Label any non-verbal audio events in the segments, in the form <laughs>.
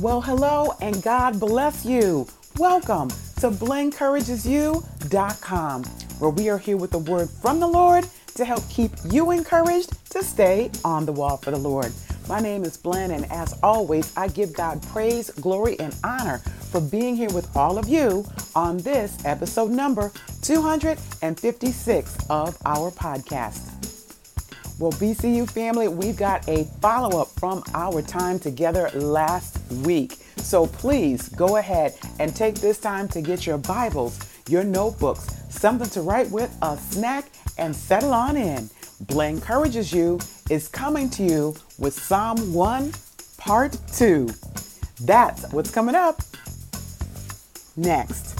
Well, hello and God bless you. Welcome to blencouragesyou.com, where we are here with the word from the Lord to help keep you encouraged to stay on the wall for the Lord. My name is Blen, and as always, I give God praise, glory, and honor for being here with all of you on this episode number 256 of our podcast. Well, BCU family, we've got a follow up from our time together last week. So please go ahead and take this time to get your Bibles, your notebooks, something to write with, a snack, and settle on in. Blen Encourages You is coming to you with Psalm 1, Part 2. That's what's coming up next.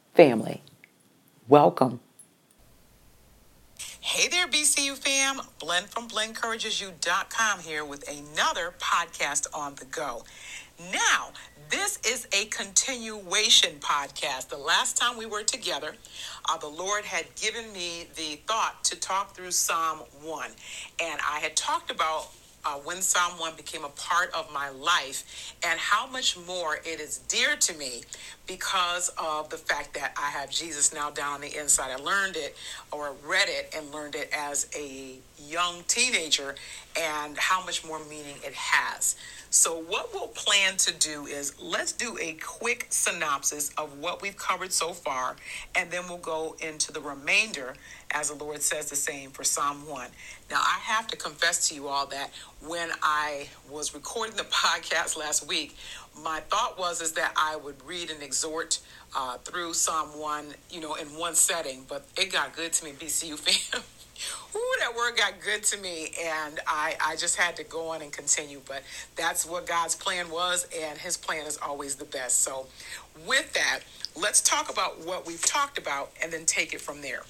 family. Welcome. Hey there, BCU fam. Blen from BlenCouragesYou.com here with another podcast on the go. Now, this is a continuation podcast. The last time we were together, uh, the Lord had given me the thought to talk through Psalm 1. And I had talked about uh, when Psalm 1 became a part of my life and how much more it is dear to me because of the fact that I have Jesus now down on the inside. I learned it or read it and learned it as a young teenager and how much more meaning it has. So, what we'll plan to do is let's do a quick synopsis of what we've covered so far, and then we'll go into the remainder as the Lord says the same for Psalm 1. Now, I have to confess to you all that when I was recording the <laughs> podcast last week, my thought was is that I would read and exhort uh, through Psalm 1, you know, in one setting, but it got good to me, <laughs> BCU fam. Ooh, that word got good to me, and I, I just had to go on and continue. But that's what God's plan was, and His plan is always the best. So, with that, let's talk about what we've talked about and then take it from there.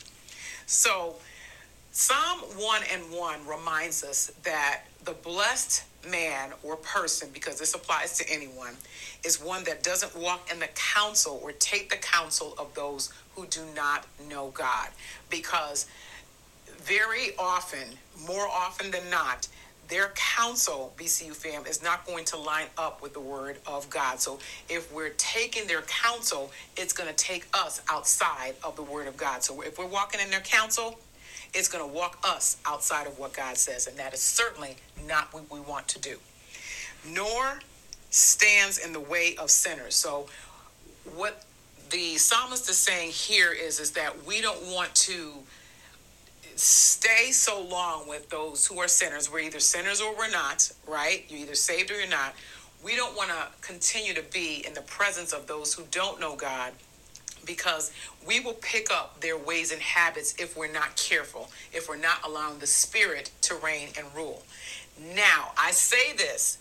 So, Psalm 1 and 1 reminds us that the blessed man or person, because this applies to anyone, is one that doesn't walk in the counsel or take the counsel of those who do not know God. Because very often, more often than not, their counsel, BCU fam, is not going to line up with the word of God. So if we're taking their counsel, it's going to take us outside of the word of God. So if we're walking in their counsel, it's going to walk us outside of what God says. And that is certainly not what we want to do. Nor stands in the way of sinners. So what the psalmist is saying here is, is that we don't want to stay so long with those who are sinners. We're either sinners or we're not, right? You're either saved or you're not. We don't want to continue to be in the presence of those who don't know God because we will pick up their ways and habits if we're not careful, if we're not allowing the Spirit to reign and rule. Now, I say this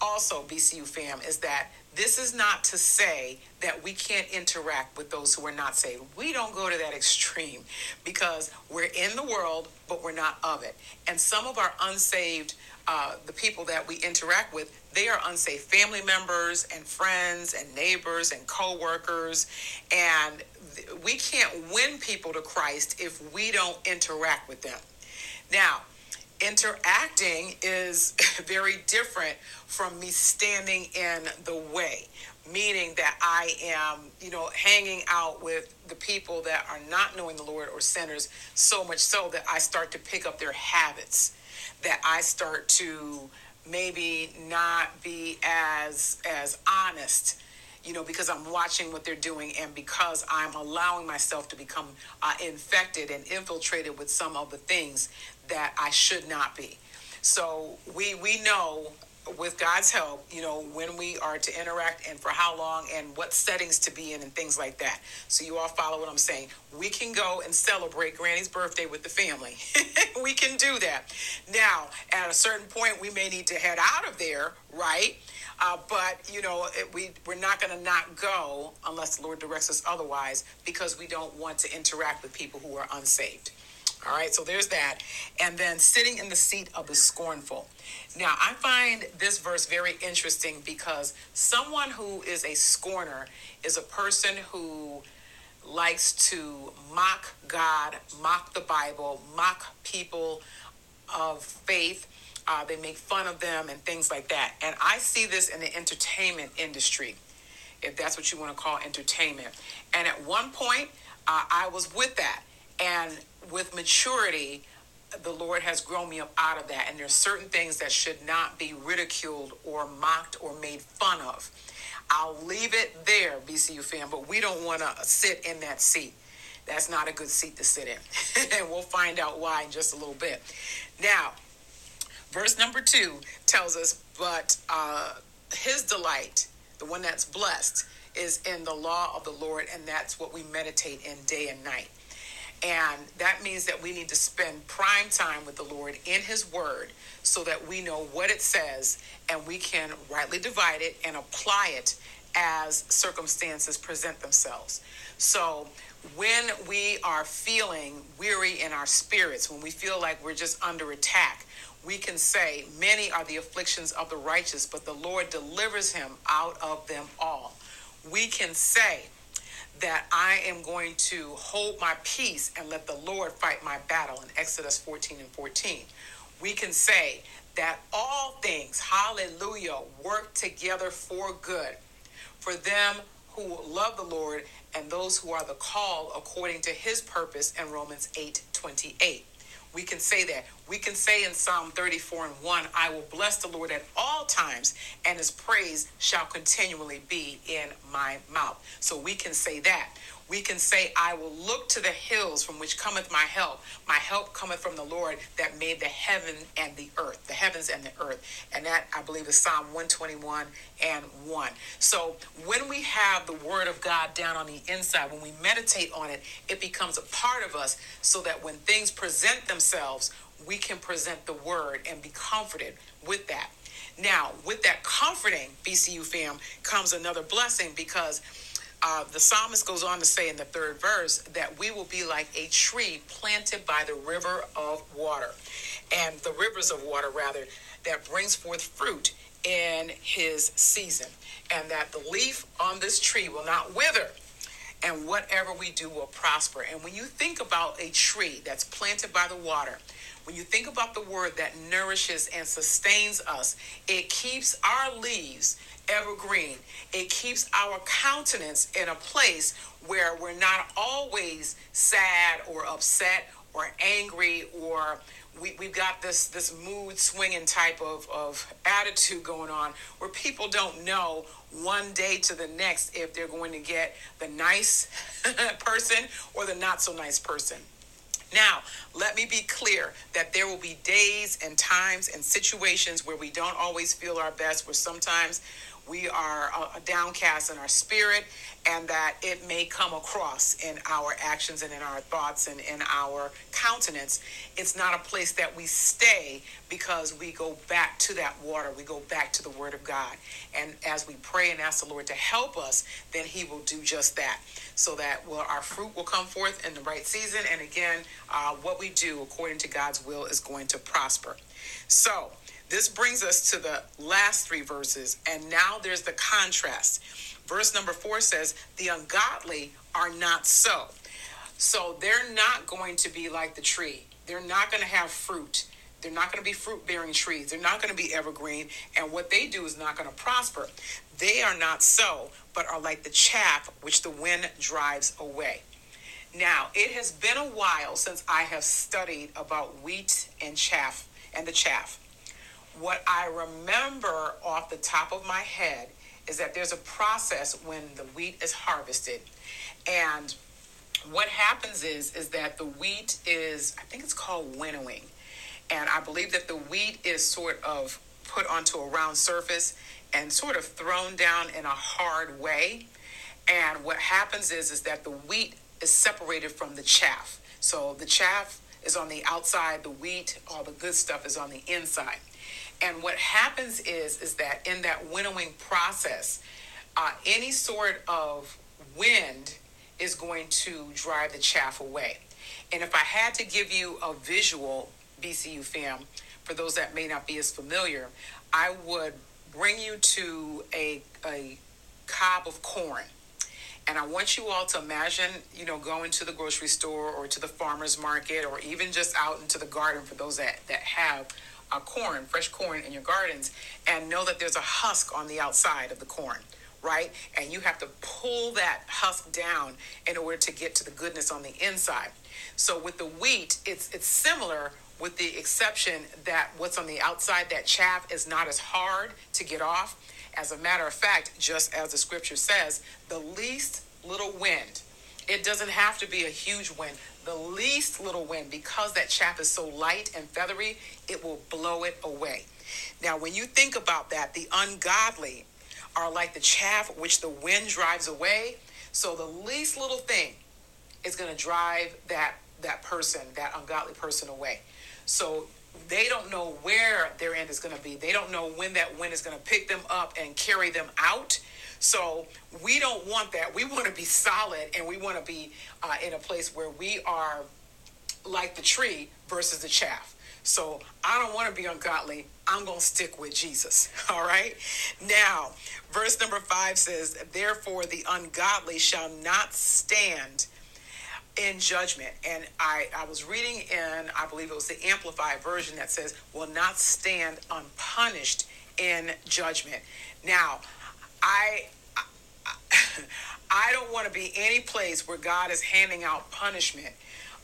also, BCU fam, is that this is not to say that we can't interact with those who are not saved. We don't go to that extreme because we're in the world, but we're not of it. And some of our unsaved, uh, the people that we interact with, they are unsafe family members and friends and neighbors and co-workers and we can't win people to Christ if we don't interact with them. Now, interacting is <laughs> very different from me standing in the way meaning that I am, you know, hanging out with the people that are not knowing the Lord or sinners so much so that I start to pick up their habits, that I start to maybe not be as as honest you know, because I'm watching what they're doing and because I'm allowing myself to become uh, infected and infiltrated with some of the things that I should not be. So we we know with God's help, you know, when we are to interact and for how long and what settings to be in and things like that. So you all follow what I'm saying. We can go and celebrate Granny's birthday with the family. <laughs> we can do that. Now, at a certain point, we may need to head out of there, right? Uh, but you know, it, we we're not going to not go unless the Lord directs us otherwise, because we don't want to interact with people who are unsaved. All right, so there's that. And then sitting in the seat of the scornful. Now, I find this verse very interesting because someone who is a scorner is a person who likes to mock God, mock the Bible, mock people of faith. Uh, they make fun of them and things like that. And I see this in the entertainment industry, if that's what you want to call entertainment. And at one point, uh, I was with that. And with maturity, the Lord has grown me up out of that. And there's certain things that should not be ridiculed or mocked or made fun of. I'll leave it there, BCU fam, but we don't want to sit in that seat. That's not a good seat to sit in. <laughs> and we'll find out why in just a little bit. Now, verse number two tells us, but uh, his delight, the one that's blessed, is in the law of the Lord, and that's what we meditate in day and night. And that means that we need to spend prime time with the Lord in His Word so that we know what it says and we can rightly divide it and apply it as circumstances present themselves. So, when we are feeling weary in our spirits, when we feel like we're just under attack, we can say, Many are the afflictions of the righteous, but the Lord delivers him out of them all. We can say, that I am going to hold my peace and let the Lord fight my battle in Exodus 14 and 14. We can say that all things, hallelujah, work together for good for them who love the Lord and those who are the called according to his purpose in Romans 8 28. We can say that. We can say in Psalm 34 and 1, I will bless the Lord at all times, and his praise shall continually be in my mouth. So we can say that we can say, I will look to the hills from which cometh my help. My help cometh from the Lord that made the heaven and the earth, the heavens and the earth. And that, I believe, is Psalm 121 and 1. So when we have the word of God down on the inside, when we meditate on it, it becomes a part of us so that when things present themselves, we can present the word and be comforted with that. Now, with that comforting, BCU fam, comes another blessing because uh, the psalmist goes on to say in the third verse that we will be like a tree planted by the river of water, and the rivers of water, rather, that brings forth fruit in his season, and that the leaf on this tree will not wither, and whatever we do will prosper. And when you think about a tree that's planted by the water, when you think about the word that nourishes and sustains us, it keeps our leaves evergreen. It keeps our countenance in a place where we're not always sad or upset or angry or we, we've got this this mood swinging type of, of attitude going on where people don't know one day to the next if they're going to get the nice <laughs> person or the not so nice person. Now, let me be clear that there will be days and times and situations where we don't always feel our best, where sometimes we are uh, downcast in our spirit and that it may come across in our actions and in our thoughts and in our countenance. It's not a place that we stay because we go back to that water. We go back to the Word of God. And as we pray and ask the Lord to help us, then He will do just that so that well, our fruit will come forth in the right season. And again, uh, what we do according to God's will is going to prosper. So, this brings us to the last three verses, and now there's the contrast. Verse number four says, The ungodly are not so. So they're not going to be like the tree, they're not going to have fruit. They're not going to be fruit bearing trees. They're not going to be evergreen. And what they do is not going to prosper. they are not so, but are like the chaff which the wind drives away. Now, it has been a while since I have studied about wheat and chaff and the chaff. What I remember off the top of my head is that there's a process when the wheat is harvested. And what happens is is that the wheat is I think it's called winnowing. And I believe that the wheat is sort of put onto a round surface and sort of thrown down in a hard way. And what happens is is that the wheat is separated from the chaff. So the chaff is on the outside, the wheat, all the good stuff is on the inside. And what happens is is that in that winnowing process, uh, any sort of wind is going to drive the chaff away. And if I had to give you a visual, BCU fam, for those that may not be as familiar, I would bring you to a, a cob of corn. And I want you all to imagine, you know, going to the grocery store or to the farmer's market or even just out into the garden for those that, that have a corn, fresh corn in your gardens, and know that there's a husk on the outside of the corn, right? And you have to pull that husk down in order to get to the goodness on the inside. So with the wheat, it's it's similar with the exception that what's on the outside, that chaff, is not as hard to get off. As a matter of fact, just as the scripture says, the least it doesn't have to be a huge win. the least little win, because that chaff is so light and feathery, it will blow it away. Now, when you think about that, the ungodly are like the chaff which the wind drives away. So the least little thing is going to drive that that person, that ungodly person away. So they don't know where their end is going to be. They don't know when that wind is going to pick them up and carry them out. So we don't want that. We want to be solid and we want to be uh, in a place where we are like the tree versus the chaff. So I don't want to be ungodly. I'm going to stick with Jesus. <laughs> All right. Now, verse number five says, Therefore, the ungodly shall not stand in judgment. And I, I was reading in, I believe it was the Amplified version that says, will not stand unpunished in judgment. Now, I, I, I don't want to be any place where God is handing out punishment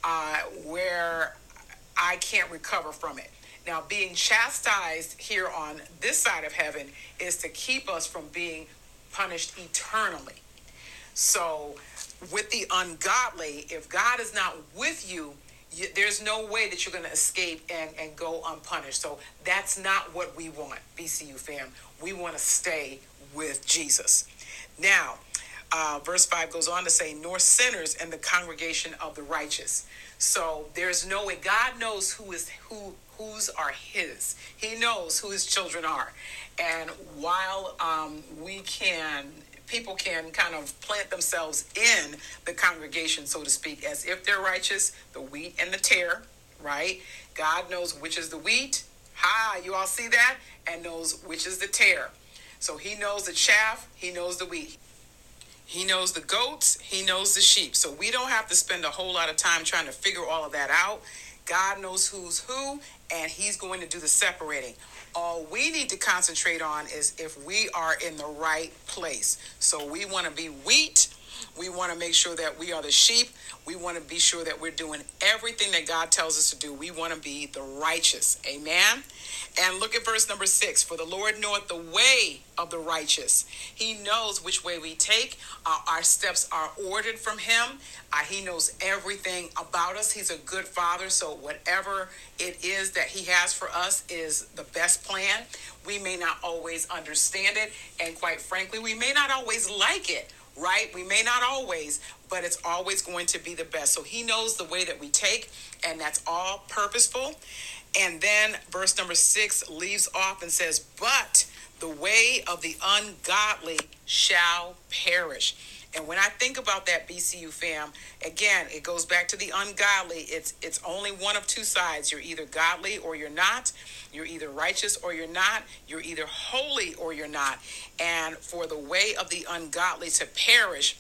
uh, where I can't recover from it. Now, being chastised here on this side of heaven is to keep us from being punished eternally. So, with the ungodly, if God is not with you, you there's no way that you're going to escape and, and go unpunished. So that's not what we want, BCU fam. We want to stay with Jesus. Now, uh, verse 5 goes on to say, nor sinners in the congregation of the righteous. So there's no way. God knows who is who whose are his. He knows who his children are. And while um, we can people can kind of plant themselves in the congregation, so to speak, as if they're righteous, the wheat and the tare, right? God knows which is the wheat. Ha, you all see that? And knows which is the tare. So he knows the chaff, he knows the wheat. He knows the goats, he knows the sheep. So we don't have to spend a whole lot of time trying to figure all of that out. God knows who's who, and he's going to do the separating. All we need to concentrate on is if we are in the right place. So we want to be wheat. We want to make sure that we are the sheep. We want to be sure that we're doing everything that God tells us to do. We want to be the righteous. Amen. And look at verse number six. For the Lord knoweth the way of the righteous. He knows which way we take. Uh, our steps are ordered from Him. Uh, he knows everything about us. He's a good Father. So whatever it is that He has for us is the best plan. We may not always understand it. And quite frankly, we may not always like it right? We may not always, but it's always going to be the best. So he knows the way that we take, and that's all purposeful. And then verse number six leaves off and says, But the way of the ungodly shall perish. And when I think about that BCU fam, again, it goes back to the ungodly. It's it's only one of two sides. You're either godly or you're not. You're either righteous or you're not. You're either holy or you're not. And for the way of the ungodly to perish,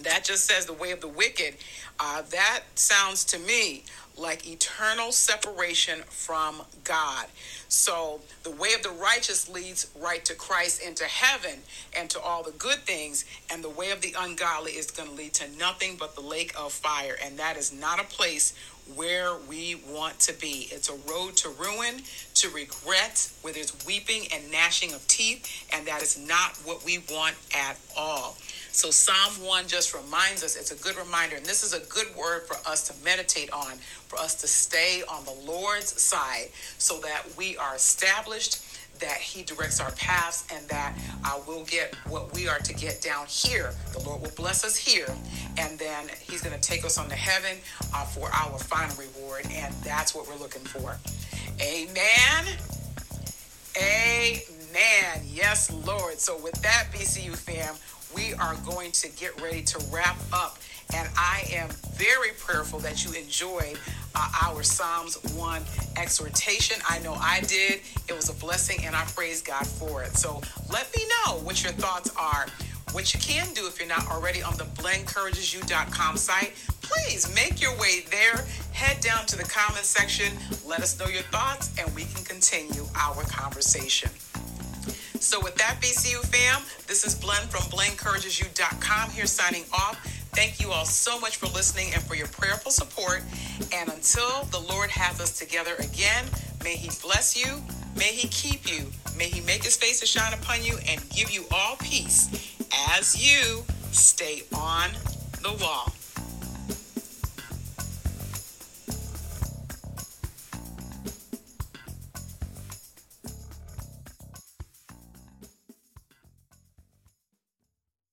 that just says the way of the wicked. Uh, that sounds to me like eternal separation from God. So the way of the righteous leads right to Christ into heaven and to all the good things, and the way of the ungodly is going to lead to nothing but the lake of fire. And that is not a place where we want to be. It's a road to ruin, to regret, where there's weeping and gnashing of teeth, and that is not what we want at all. So Psalm 1 just reminds us, it's a good reminder, and this is a good word for us to meditate on, for us to stay on the Lord's side so that we are established, that He directs our paths, and that uh, we'll get what we are to get down here. The Lord will bless us here, and then He's going to take us on to heaven uh, for our final reward, and that's what we're looking for. Amen. Amen. Man, yes, Lord. So, with that, BCU fam, we are going to get ready to wrap up. And I am very prayerful that you enjoyed uh, our Psalms 1 exhortation. I know I did. It was a blessing, and I praise God for it. So let me know what your thoughts are. What you can do if you're not already on the blencouragesyou.com site, please make your way there. Head down to the comment section. Let us know your thoughts, and we can continue our conversation. So with that, BCU fam, this is Blen from blencouragesyou.com here signing off. Thank you all so much for listening and for your prayerful support. And until the Lord has us together again, may He bless you, may He keep you, may He make His face to shine upon you and give you all peace as you stay on the wall.